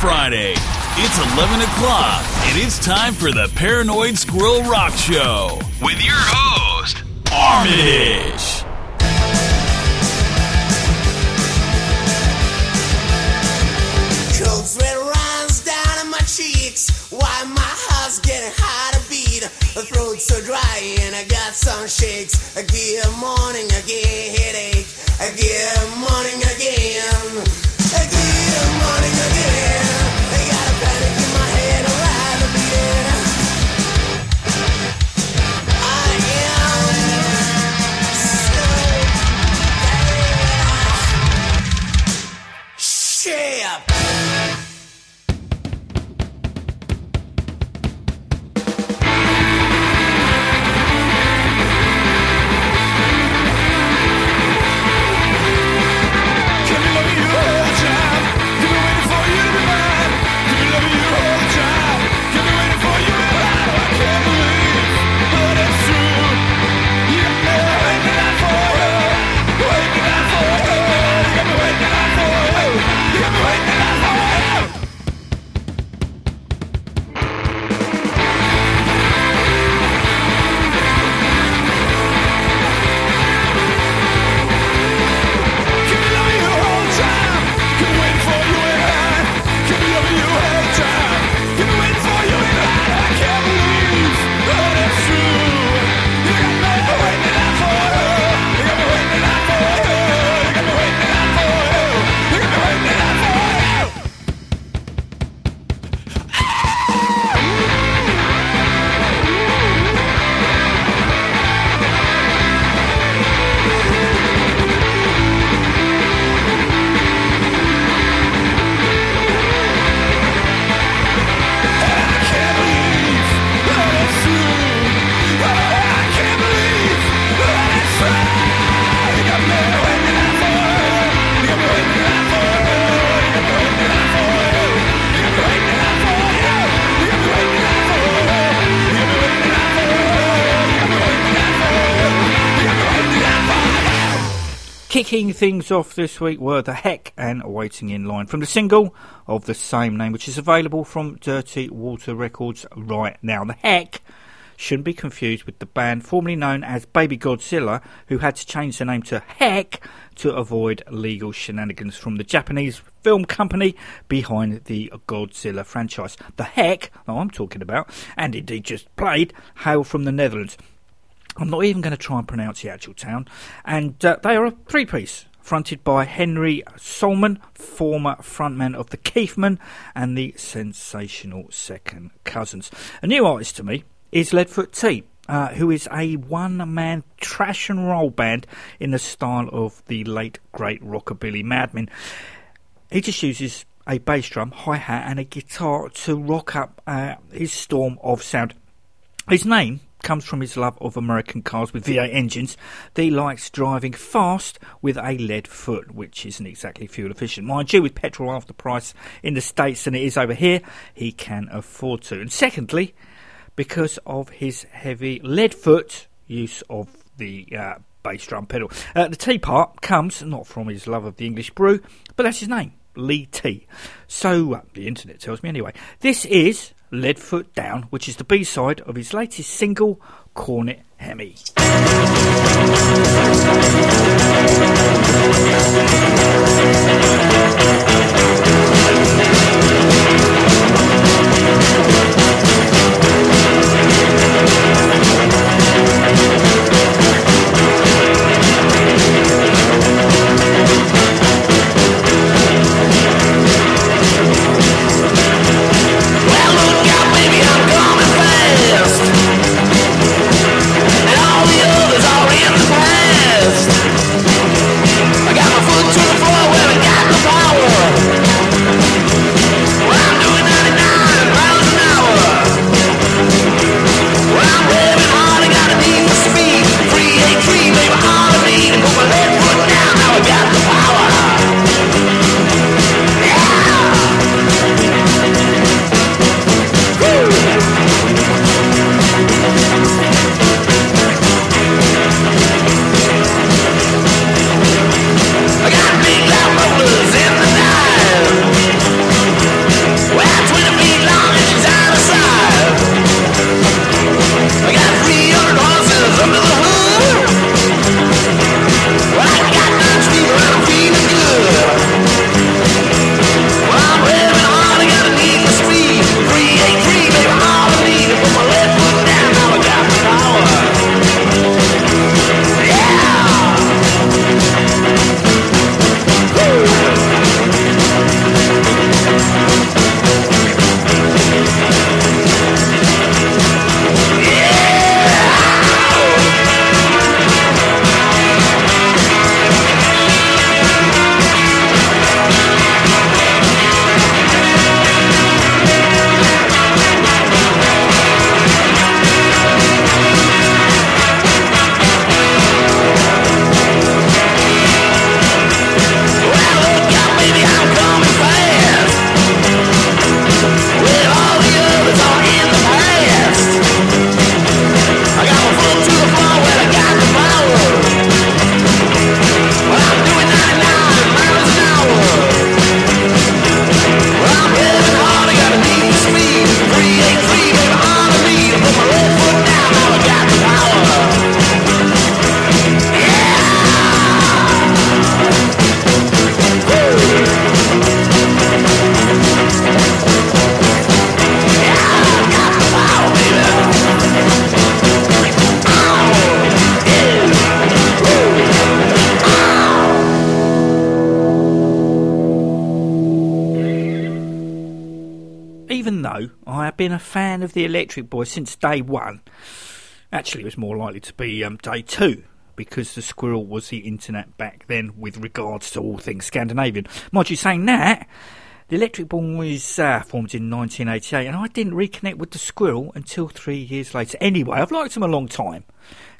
Friday. It's 11 o'clock, and it's time for the Paranoid Squirrel Rock Show with your host, Armitage. Cold sweat runs down my cheeks. Why my heart's getting hard to beat. The throat's so dry and I got some shakes. Get morning again, headache. Get morning again. Kicking things off this week were The Heck and Waiting in Line from the single of the same name, which is available from Dirty Water Records right now. The Heck shouldn't be confused with the band formerly known as Baby Godzilla, who had to change their name to Heck to avoid legal shenanigans from the Japanese film company behind the Godzilla franchise. The Heck, that I'm talking about, and indeed just played, hail from the Netherlands. I'm not even going to try and pronounce the actual town. And uh, they are a three piece, fronted by Henry Solman, former frontman of the Keithman and the sensational Second Cousins. A new artist to me is Leadfoot Tea. Uh, who is a one man trash and roll band in the style of the late great rockabilly madman. He just uses a bass drum, hi hat, and a guitar to rock up uh, his storm of sound. His name comes from his love of American cars with V8 engines. He likes driving fast with a lead foot, which isn't exactly fuel efficient. Mind you, with petrol half the price in the States than it is over here, he can afford to. And secondly, because of his heavy lead foot use of the uh, bass drum pedal. Uh, the T part comes not from his love of the English brew, but that's his name. Lee T. So, uh, the internet tells me anyway. This is Leadfoot Down, which is the B side of his latest single, Coronet Hemi. Electric Boys since day one, actually, it was more likely to be um, day two because the squirrel was the internet back then with regards to all things Scandinavian. Mind you, saying that, the Electric Boys uh, formed in 1988, and I didn't reconnect with the squirrel until three years later. Anyway, I've liked them a long time.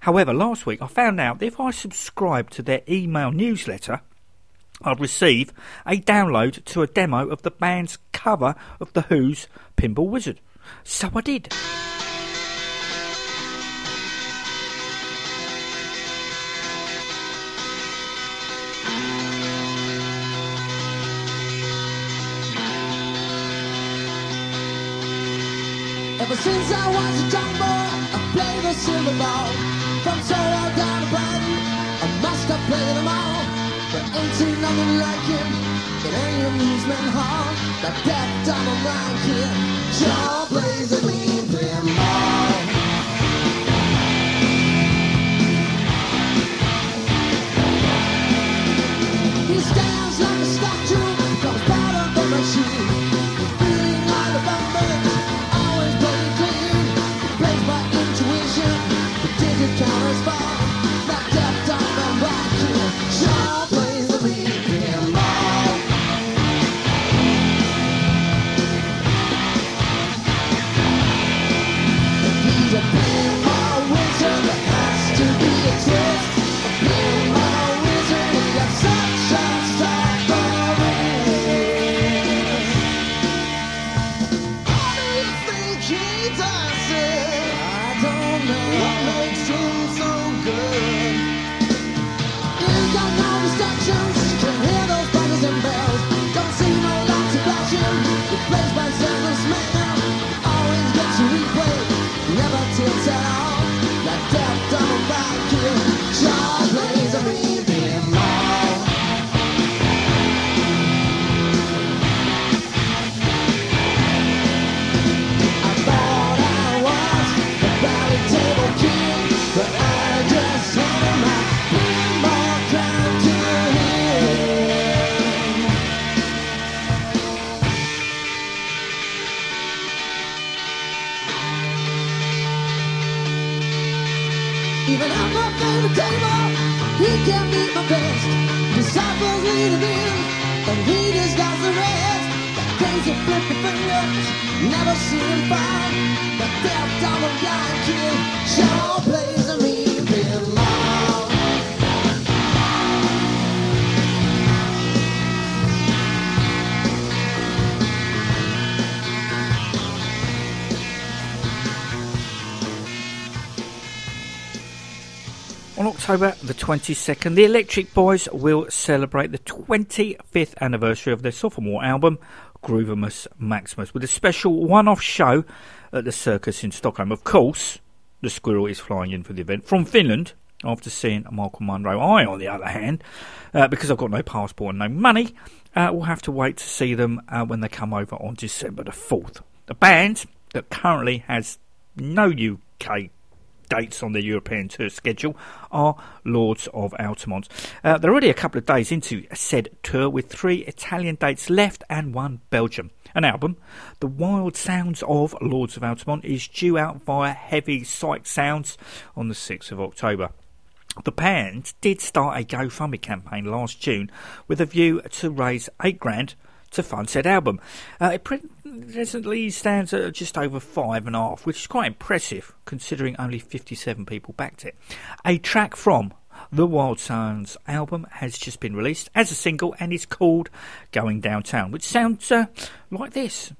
However, last week I found out that if I subscribe to their email newsletter, I'd receive a download to a demo of the band's cover of The Who's Pinball Wizard. So I did. Ever since I was a young boy, I played the silver ball. From Soho down to Brighton, I must have played them all. But ain't seen nothing like him any amusement hall. That death dumb, and blind kid sure plays October the 22nd, the Electric Boys will celebrate the 25th anniversary of their sophomore album, Groovus Maximus, with a special one off show at the circus in Stockholm. Of course, the squirrel is flying in for the event from Finland after seeing Michael Monroe. I, on the other hand, uh, because I've got no passport and no money, uh, will have to wait to see them uh, when they come over on December the 4th. The band that currently has no UK dates on the European tour schedule are Lords of Altamont. Uh, they're already a couple of days into said tour with three Italian dates left and one Belgium. An album, The Wild Sounds of Lords of Altamont, is due out via Heavy Psych Sounds on the 6th of October. The band did start a GoFundMe campaign last June with a view to raise eight grand to fund said album. Uh, it presently stands at just over five and a half, which is quite impressive considering only 57 people backed it. A track from the Wild Sounds album has just been released as a single and is called Going Downtown, which sounds uh, like this.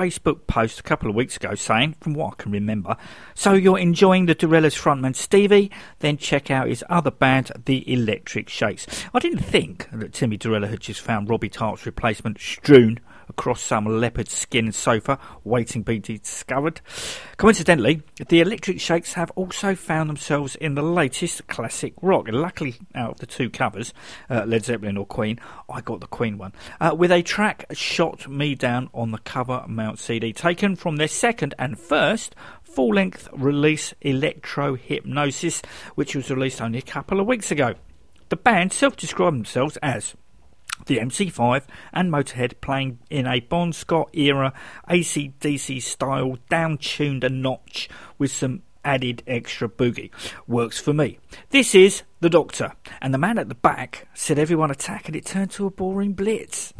Facebook post a couple of weeks ago saying, from what I can remember, so you're enjoying the Dorellas frontman Stevie, then check out his other band, the Electric Shakes. I didn't think that Timmy Dorella had just found Robbie Tart's replacement strewn across some leopard skin sofa waiting to be discovered. Coincidentally, the Electric Shakes have also found themselves in the latest classic rock. Luckily, out of the two covers, uh, Led Zeppelin or Queen, I got the Queen one, uh, with a track Shot Me Down on the cover mount CD, taken from their second and first full length release, Electro Hypnosis, which was released only a couple of weeks ago. The band self described themselves as the MC5 and Motörhead playing in a Bon Scott era ACDC style, down tuned a notch with some added extra boogie. Works for me. This is The Doctor, and the man at the back said everyone attack and it turned to a boring blitz.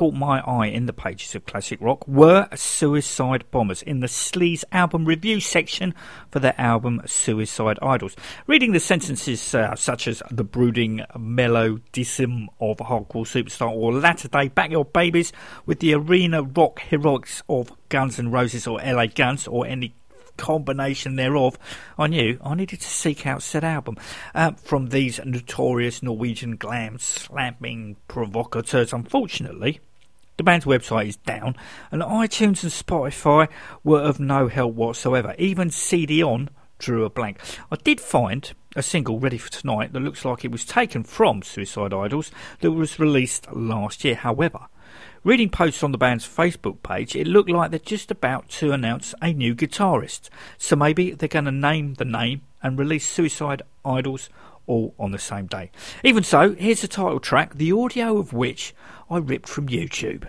Caught my eye in the pages of Classic Rock were Suicide Bombers in the Sleaze album review section for their album Suicide Idols. Reading the sentences uh, such as the brooding melodism of hardcore superstar or latter day Backyard Babies with the arena rock heroics of Guns N' Roses or LA Guns or any combination thereof, I knew I needed to seek out said album uh, from these notorious Norwegian glam slapping provocateurs. Unfortunately, the band's website is down, and iTunes and Spotify were of no help whatsoever. Even CDON drew a blank. I did find a single ready for tonight that looks like it was taken from Suicide Idols that was released last year. However, Reading posts on the band's Facebook page, it looked like they're just about to announce a new guitarist. So maybe they're going to name the name and release Suicide Idols all on the same day. Even so, here's the title track, the audio of which I ripped from YouTube.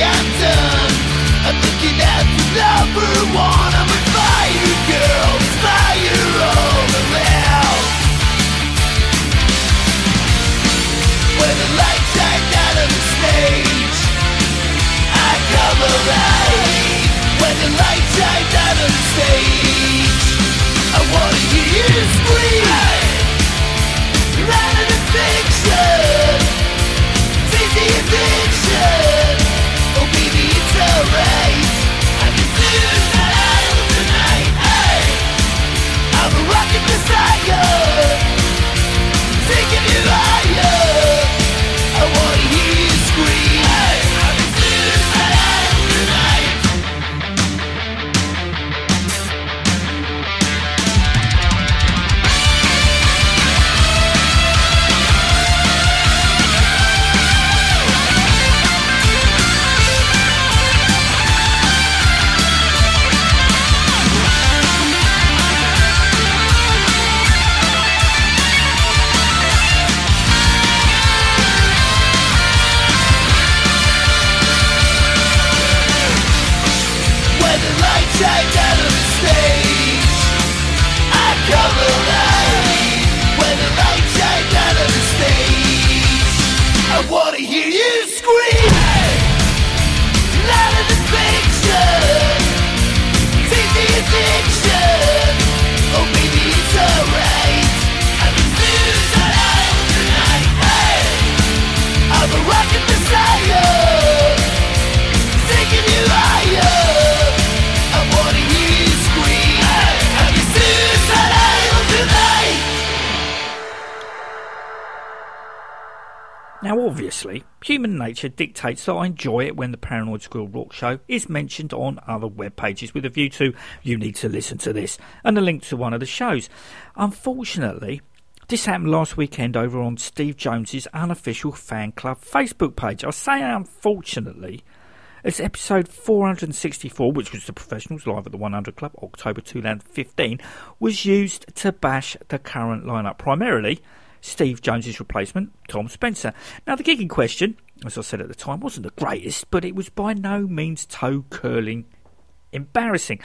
I Now, obviously, human nature dictates that I enjoy it when the Paranoid Squirrel Rock Show is mentioned on other web pages with a view to you need to listen to this and a link to one of the shows. Unfortunately, This happened last weekend over on Steve Jones's unofficial fan club Facebook page. I say unfortunately, as episode 464, which was the Professionals Live at the 100 Club, October 2015, was used to bash the current lineup, primarily Steve Jones's replacement, Tom Spencer. Now, the gig in question, as I said at the time, wasn't the greatest, but it was by no means toe curling embarrassing.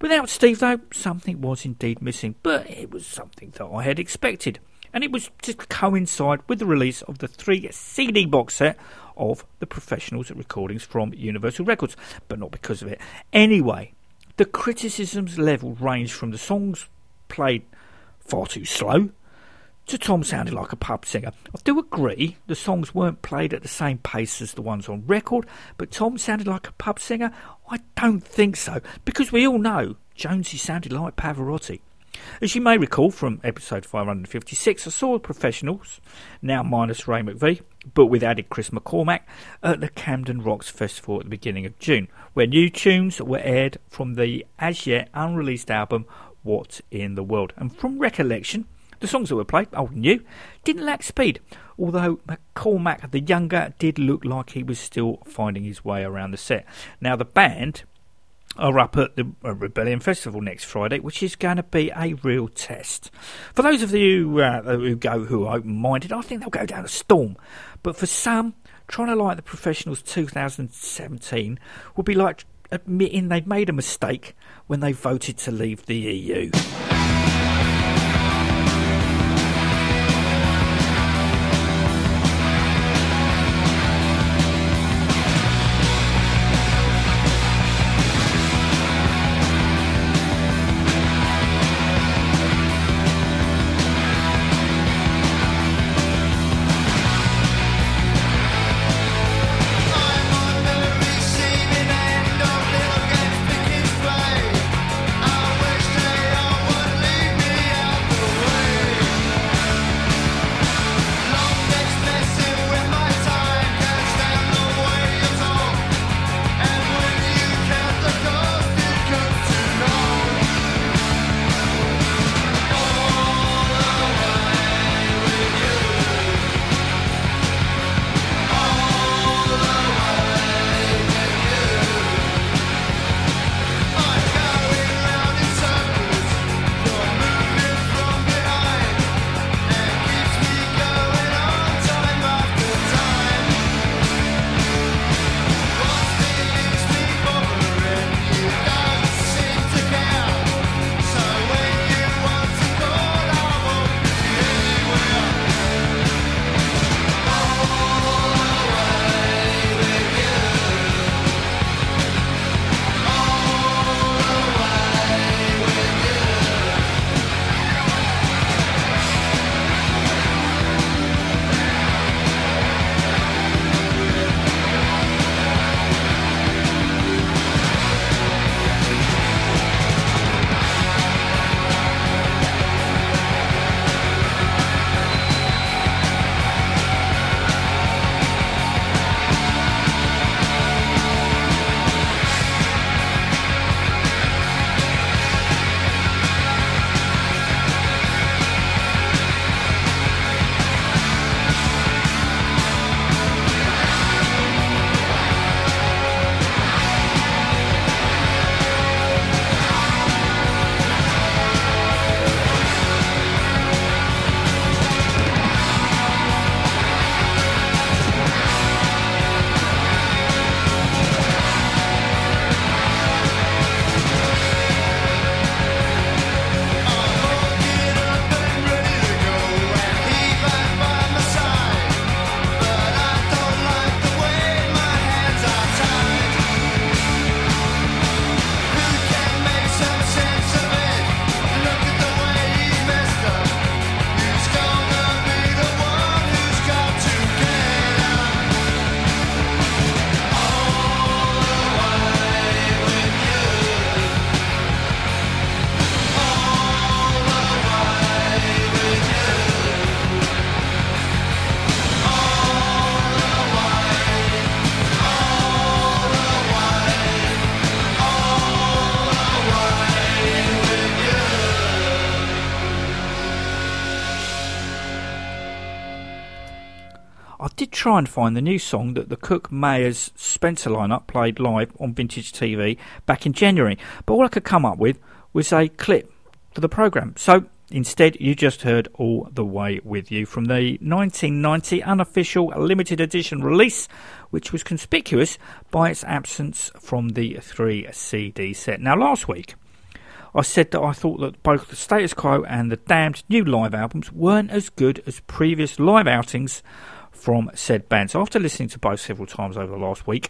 Without Steve, though, something was indeed missing, but it was something that I had expected. And it was to coincide with the release of the three CD box set of the Professionals recordings from Universal Records, but not because of it. Anyway, the criticisms level ranged from the songs played far too slow to Tom sounding like a pub singer. I do agree the songs weren't played at the same pace as the ones on record, but Tom sounded like a pub singer? I don't think so, because we all know Jonesy sounded like Pavarotti. As you may recall from episode 556, I saw the professionals, now minus Ray McVeigh, but with added Chris McCormack, at the Camden Rocks Festival at the beginning of June, where new tunes were aired from the as yet unreleased album What in the World. And from recollection, the songs that were played, old and new, didn't lack speed, although McCormack the younger did look like he was still finding his way around the set. Now, the band are up at the uh, Rebellion Festival next Friday, which is going to be a real test. For those of you uh, who go who are open minded, I think they'll go down a storm. But for some, trying to like the Professionals 2017 would be like admitting they'd made a mistake when they voted to leave the EU. Try and find the new song that the Cook Myers Spencer lineup played live on Vintage TV back in January, but all I could come up with was a clip for the programme. So instead, you just heard All the Way With You from the 1990 unofficial limited edition release, which was conspicuous by its absence from the 3 CD set. Now, last week, I said that I thought that both the Status Quo and the Damned new live albums weren't as good as previous live outings from said band. So After listening to both several times over the last week,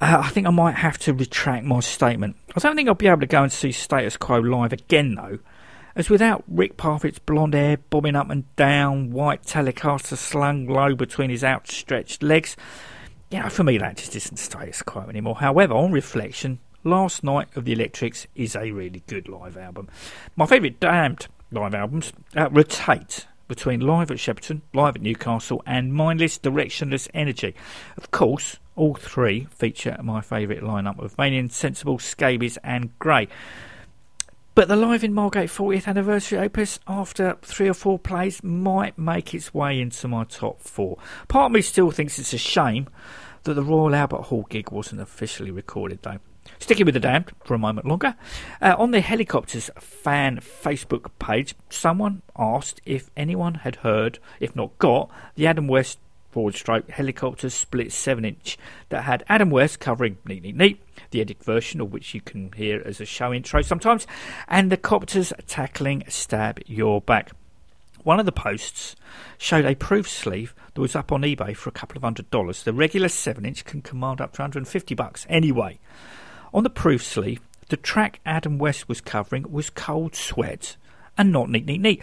uh, I think I might have to retract my statement. I don't think I'll be able to go and see Status Quo live again, though, as without Rick Parfitt's blonde hair bobbing up and down, white Telecaster slung low between his outstretched legs, you know, for me that just isn't Status Quo anymore. However, on reflection, Last Night of the Electrics is a really good live album. My favourite damned live albums uh, rotate between Live at Shepperton, Live at Newcastle, and Mindless Directionless Energy. Of course, all three feature my favourite lineup of Vanian, Sensible, Scabies, and Gray. But the Live in Margate 40th anniversary opus, after three or four plays, might make its way into my top four. Part of me still thinks it's a shame that the Royal Albert Hall gig wasn't officially recorded, though. Sticking with the damned for a moment longer, uh, on the Hellacopters fan Facebook page, someone asked if anyone had heard, if not got, the Adam West forward stroke Hellacopter split 7 inch that had Adam West covering Neat Neat Neat, the edit version of which you can hear as a show intro sometimes, and the Copters tackling Stab Your Back. One of the posts showed a proof sleeve that was up on eBay for a couple of hundred dollars. The regular 7 inch can command up to 150 bucks. Anyway, on the proof sleeve, the track Adam West was covering was Cold Sweat and not Neat Neat Neat.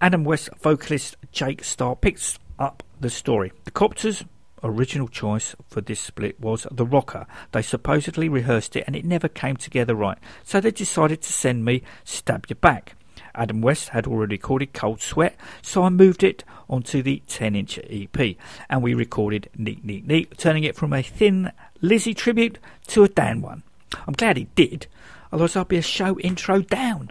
Adam West vocalist Jake Starr picks up the story. The Copters' original choice for this split was The Rocker. They supposedly rehearsed it and it never came together right, so they decided to send me Stab Your Back. Adam West had already recorded Cold Sweat, so I moved it onto the 10 inch EP and we recorded Neat Neat Neat, turning it from a thin Lizzy tribute to a Dan one. I'm glad he did, otherwise I'd be a show intro down.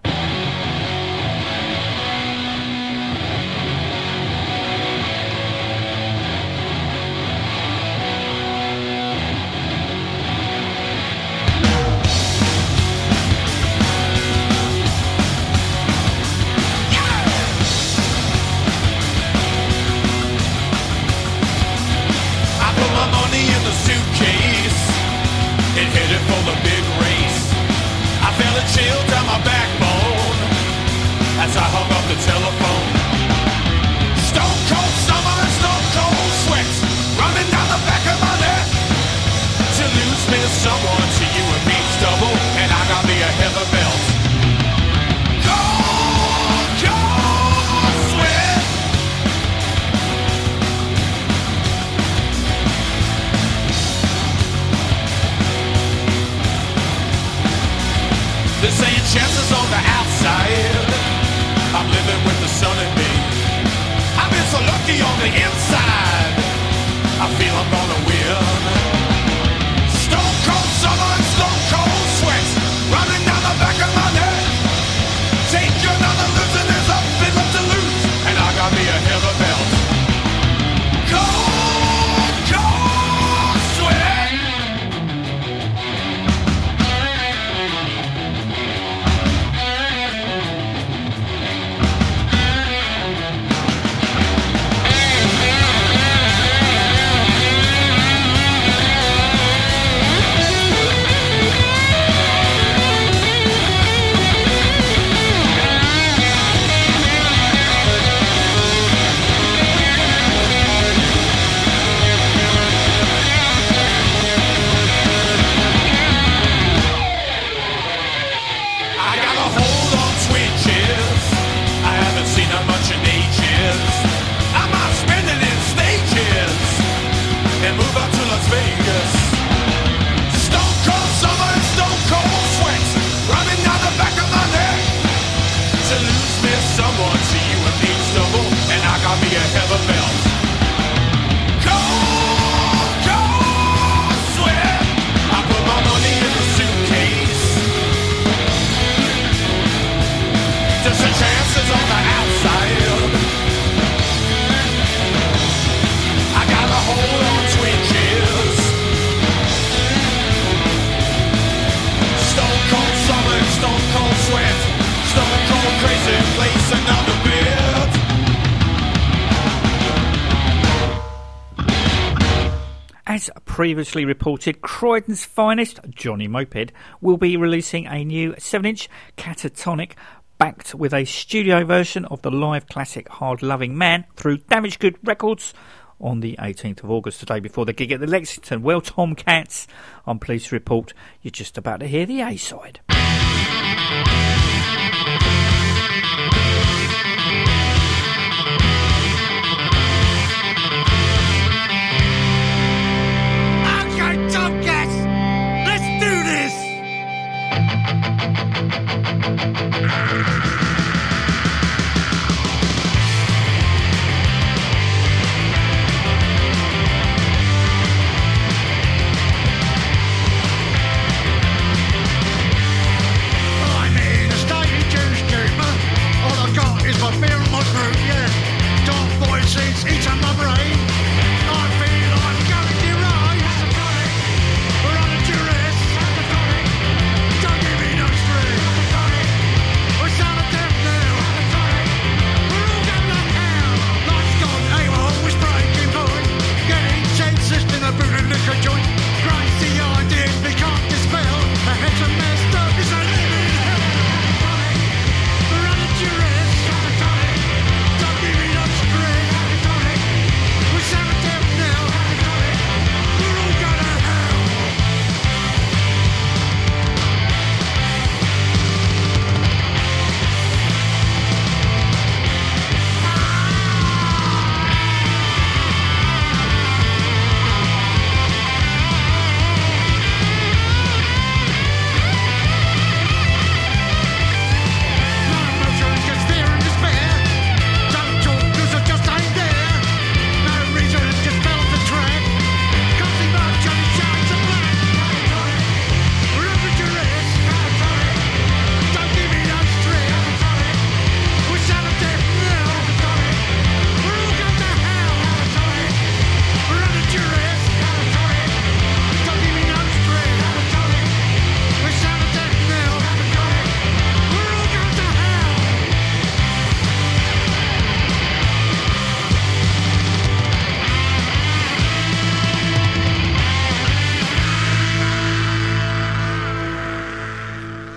Previously reported, Croydon's finest, Johnny Moped, will be releasing a new 7 inch catatonic backed with a studio version of the live classic Hard Loving Man through Damaged Goods Records on the 18th of August, the day before the gig at the Lexington. Well, Tom Katz, I'm pleased to report you're just about to hear the A side.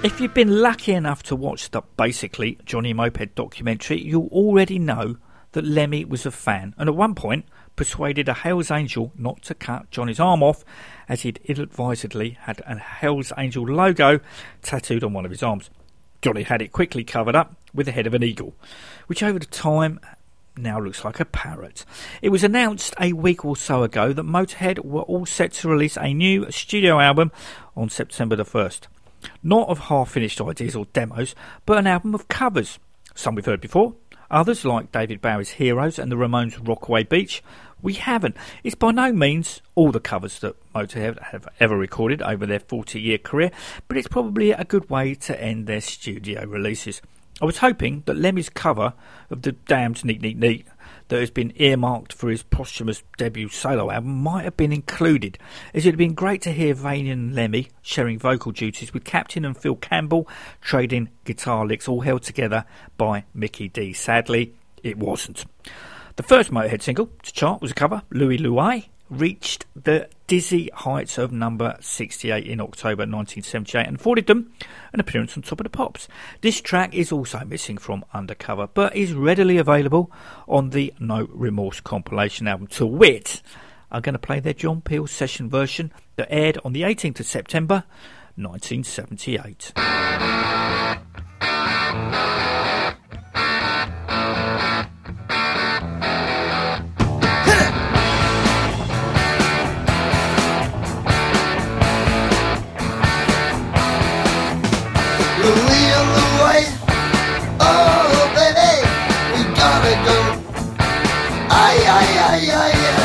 If you've been lucky enough to watch the basically Johnny Moped documentary, you'll already know that Lemmy was a fan and at one point persuaded a Hells Angel not to cut Johnny's arm off as he'd ill advisedly had a Hells Angel logo tattooed on one of his arms. Johnny had it quickly covered up with the head of an eagle, which over the time now looks like a parrot. It was announced a week or so ago that Motörhead were all set to release a new studio album on September the 1st. Not of half finished ideas or demos, but an album of covers. Some we've heard before, others, like David Bowie's Heroes and the Ramones' Rockaway Beach, we haven't. It's by no means all the covers that Motörhead have ever recorded over their 40 year career, but it's probably a good way to end their studio releases. I was hoping that Lemmy's cover of the Damned Neat Neat Neat that has been earmarked for his posthumous debut solo album might have been included, as it would have been great to hear Vanian and Lemmy sharing vocal duties with Captain and Phil Campbell trading guitar licks all held together by Mikkey Dee. Sadly, it wasn't. The first Motörhead single to chart was a cover, Louie Louie, reached the dizzy heights of number 68 in October 1978 and afforded them an appearance on Top of the Pops. This track is also missing from Undercover, but is readily available on the No Remorse compilation album. To wit, I'm going to play their John Peel session version that aired on the 18th of September 1978. Gotta go. Ay, ay, ay, ay, ay,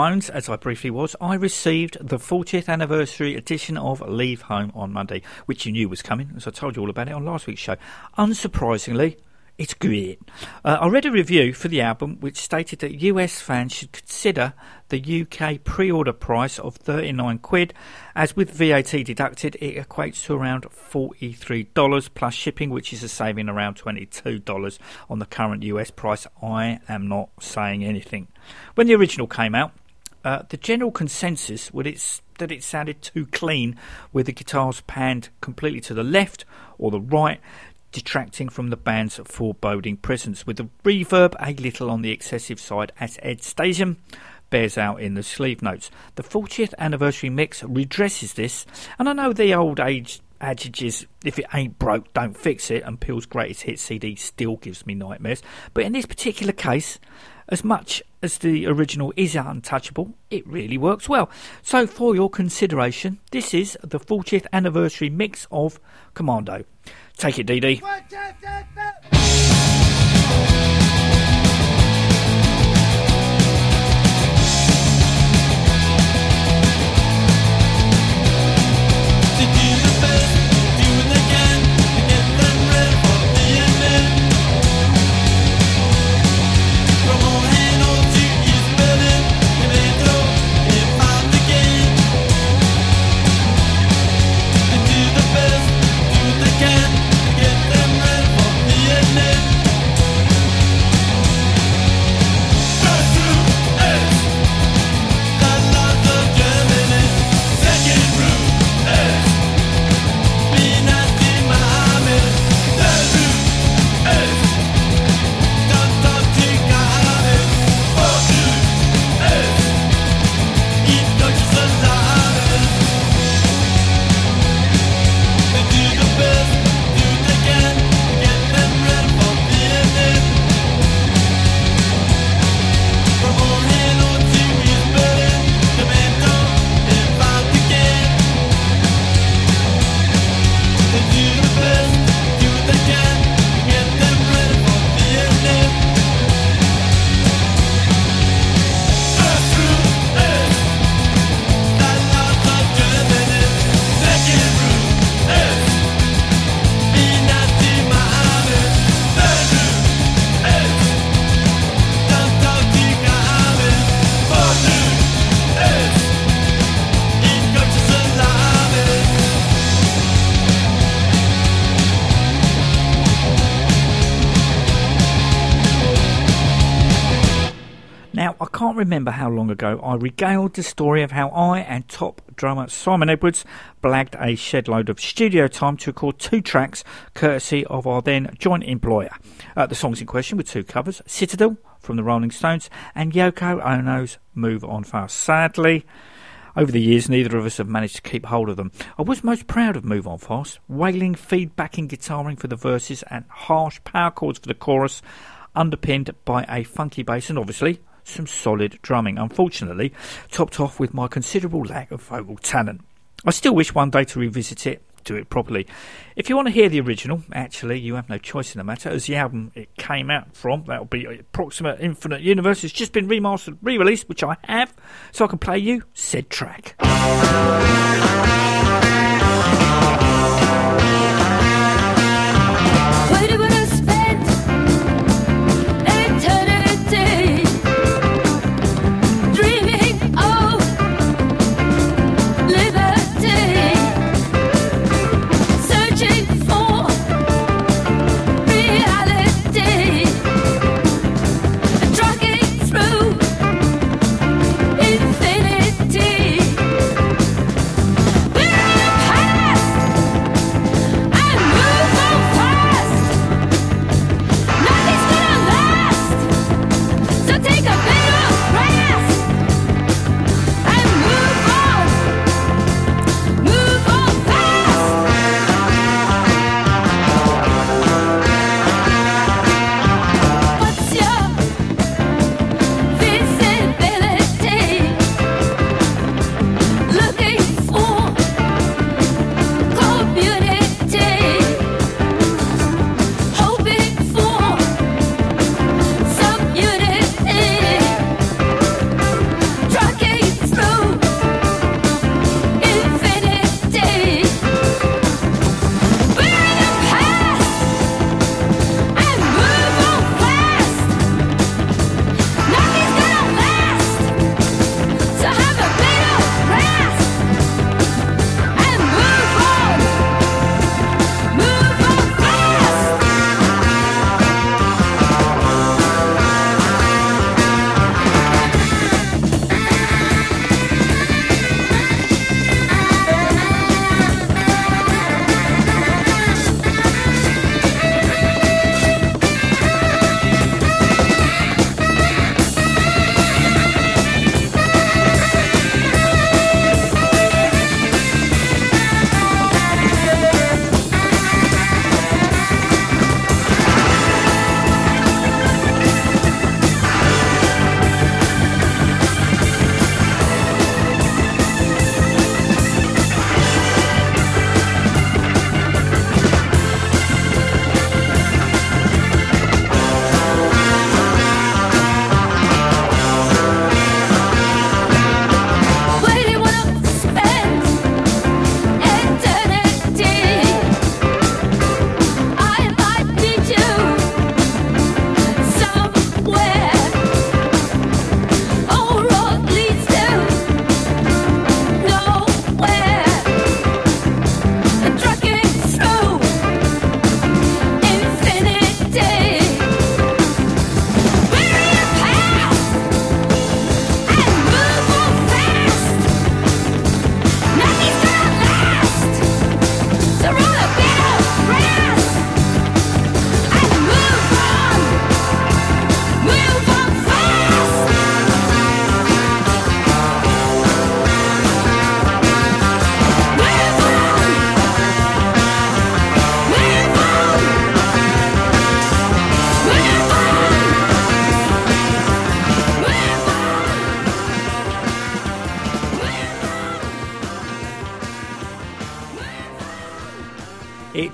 As I briefly was, I received the 40th anniversary edition of Leave Home on Monday, which you knew was coming, as I told you all about it on last week's show. Unsurprisingly, it's great. Uh, I read a review for the album which stated that US fans should consider the UK pre-order price of 39 quid, as with VAT deducted, it equates to around $43 plus shipping, which is a saving around $22 on the current US price. I am not saying anything. When the original came out, uh, the general consensus was it's, that it sounded too clean, with the guitars panned completely to the left or the right, detracting from the band's foreboding presence, with the reverb a little on the excessive side, as Ed Stasium bears out in the sleeve notes. The 40th anniversary mix redresses this, and I know the old age adage is if it ain't broke, don't fix it, and Peel's greatest hit CD still gives me nightmares. But in this particular case, as much as the original is untouchable, it really works well. So, for your consideration, this is the 40th anniversary mix of Commando. Take it, Dee Dee. Ago I regaled the story of how I and top drummer Simon Edwards blagged a shed load of studio time to record two tracks courtesy of our then joint employer. Uh, the songs in question were two covers Citadel from the Rolling Stones and Yoko Ono's Move On Fast. Sadly, over the years, neither of us have managed to keep hold of them. I was most proud of Move On Fast, wailing feedbacking guitaring for the verses and harsh power chords for the chorus, underpinned by a funky bass and obviously some solid drumming. Unfortunately, topped off with my considerable lack of vocal talent. I still wish one day to revisit it, do it properly. If you want to hear the original, actually, you have no choice in the matter, as the album it came out from, that'll be Approximate Infinite Universe, has just been remastered, re released, which I have, so I can play you said track.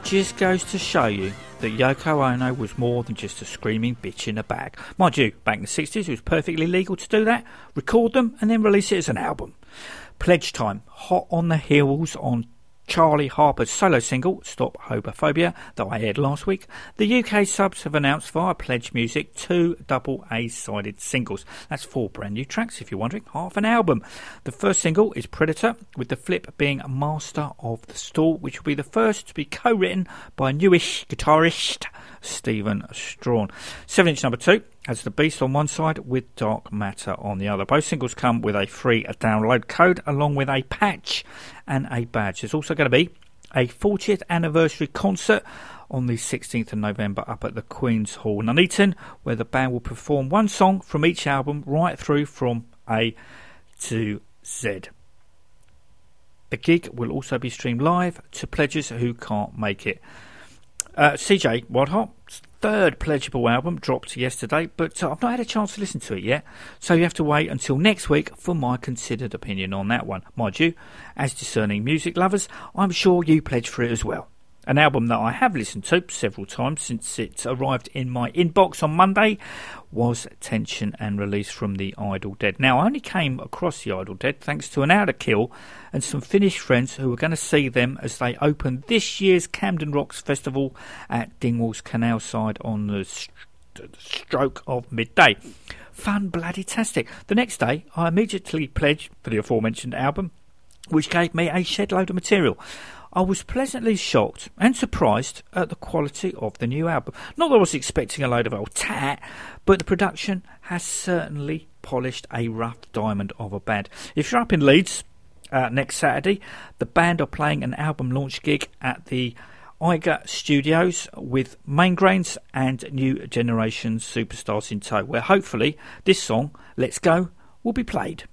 Just goes to show you that Yoko Ono was more than just a screaming bitch in a bag. Mind you, back in the 60s it was perfectly legal to do that, record them and then release it as an album. Pledge Time, hot on the heels on Charlie Harper's solo single, Stop Homophobia, that I aired last week. The UK subs have announced via Pledge Music two double A sided singles. That's four brand new tracks, if you're wondering, half an album. The first single is Predator, with the flip being Master of the Stall, which will be the first to be co written by newish guitarist Stephen Straughan. 7 inch number 2 has The Beast on one side with Dark Matter on the other. Both singles come with a free download code along with a patch and a badge. There's also going to be a 40th anniversary concert on the 16th of November up at the Queen's Hall, in Nuneaton, where the band will perform one song from each album right through from A to Z. The gig will also be streamed live to pledges who can't make it. Uh, CJ Wildheart's third pledgeable album dropped yesterday, but uh, I've not had a chance to listen to it yet, so you have to wait until next week for my considered opinion on that one. Mind you, as discerning music lovers, I'm sure you pledge for it as well. An album that I have listened to several times since it arrived in my inbox on Monday was Tension and Release from the Idol Dead. Now, I only came across the Idol Dead thanks to an outer kill and some Finnish friends who were going to see them as they opened this year's Camden Rocks Festival at Dingwall's Canal side on the st- stroke of midday. Fun bloody tastic. The next day, I immediately pledged for the aforementioned album, which gave me a shed load of material. I was pleasantly shocked and surprised at the quality of the new album. Not that I was expecting a load of old tat, but the production has certainly polished a rough diamond of a band. If you're up in Leeds uh, next Saturday, the band are playing an album launch gig at the Eiger Studios with Main Grains and New Generation Superstars in tow, where hopefully this song, Let's Go, will be played.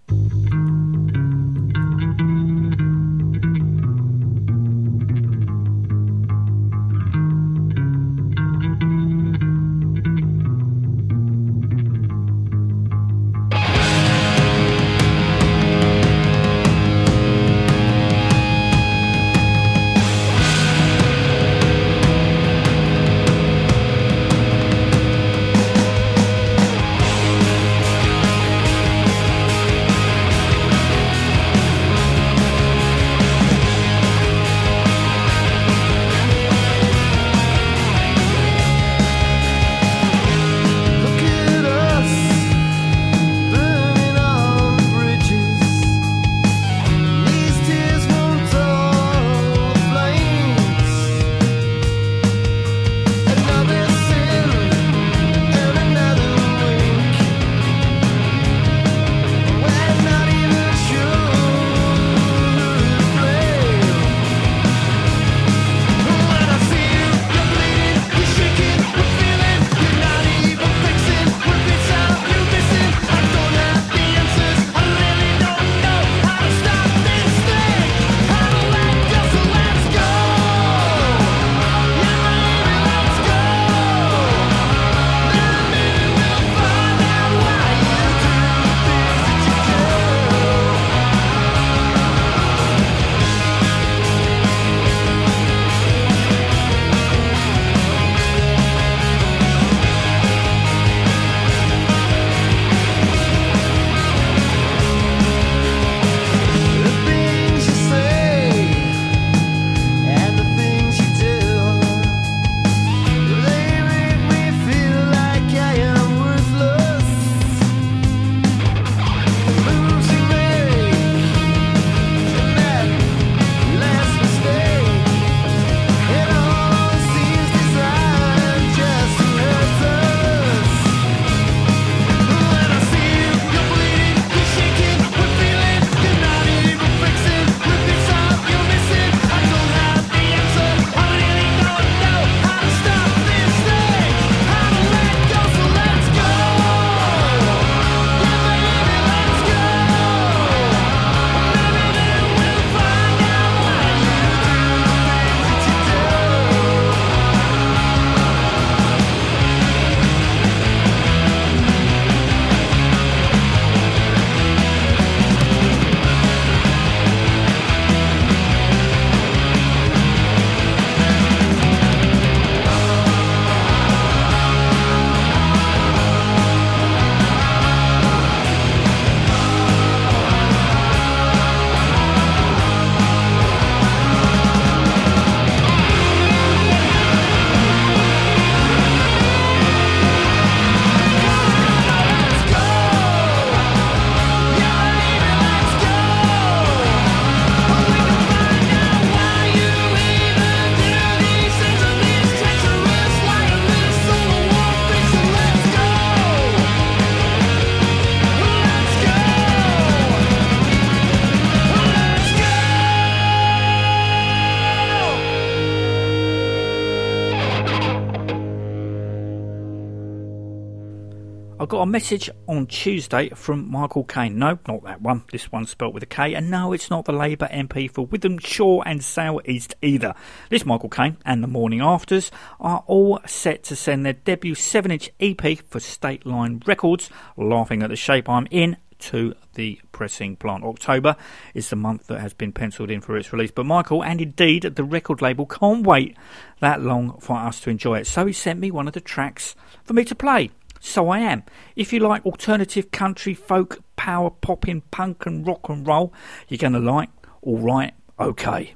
A message on Tuesday from Michael Kane. No, not that one. This one's spelt with a K. And no, it's not the Labour MP for Wythenshawe and Sale East either. This Michael Kane and the Morning Afters are all set to send their debut 7 inch EP for State Line Records, Laughing at the Shape I'm In, to the pressing plant. October is the month that has been penciled in for its release, but Michael and indeed the record label can't wait that long for us to enjoy it. So he sent me one of the tracks for me to play. So I am. If you like alternative country, folk, power, popping, punk, and rock and roll, you're going to like All Right, Okay.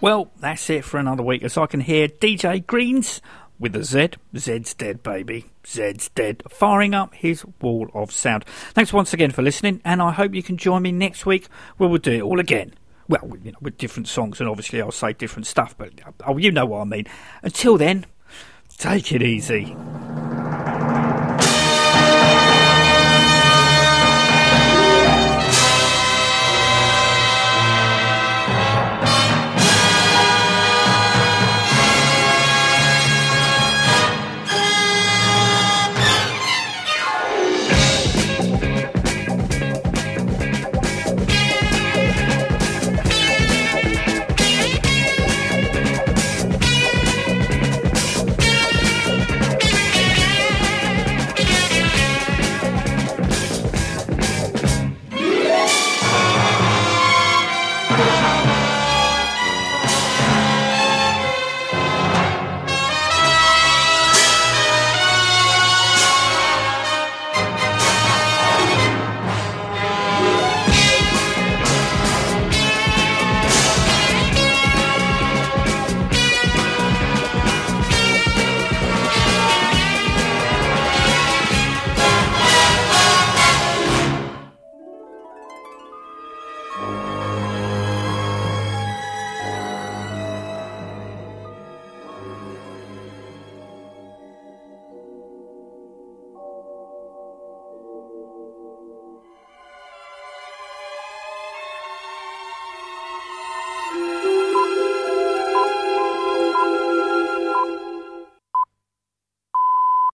Well, that's it for another week as I can hear DJ Greens with a Z. Zed's dead, baby. Zed's dead. Firing up his wall of sound. Thanks once again for listening, and I hope you can join me next week where we'll do it all again. Well, you know, with different songs, and obviously I'll say different stuff, but uh, oh, you know what I mean. Until then, take it easy.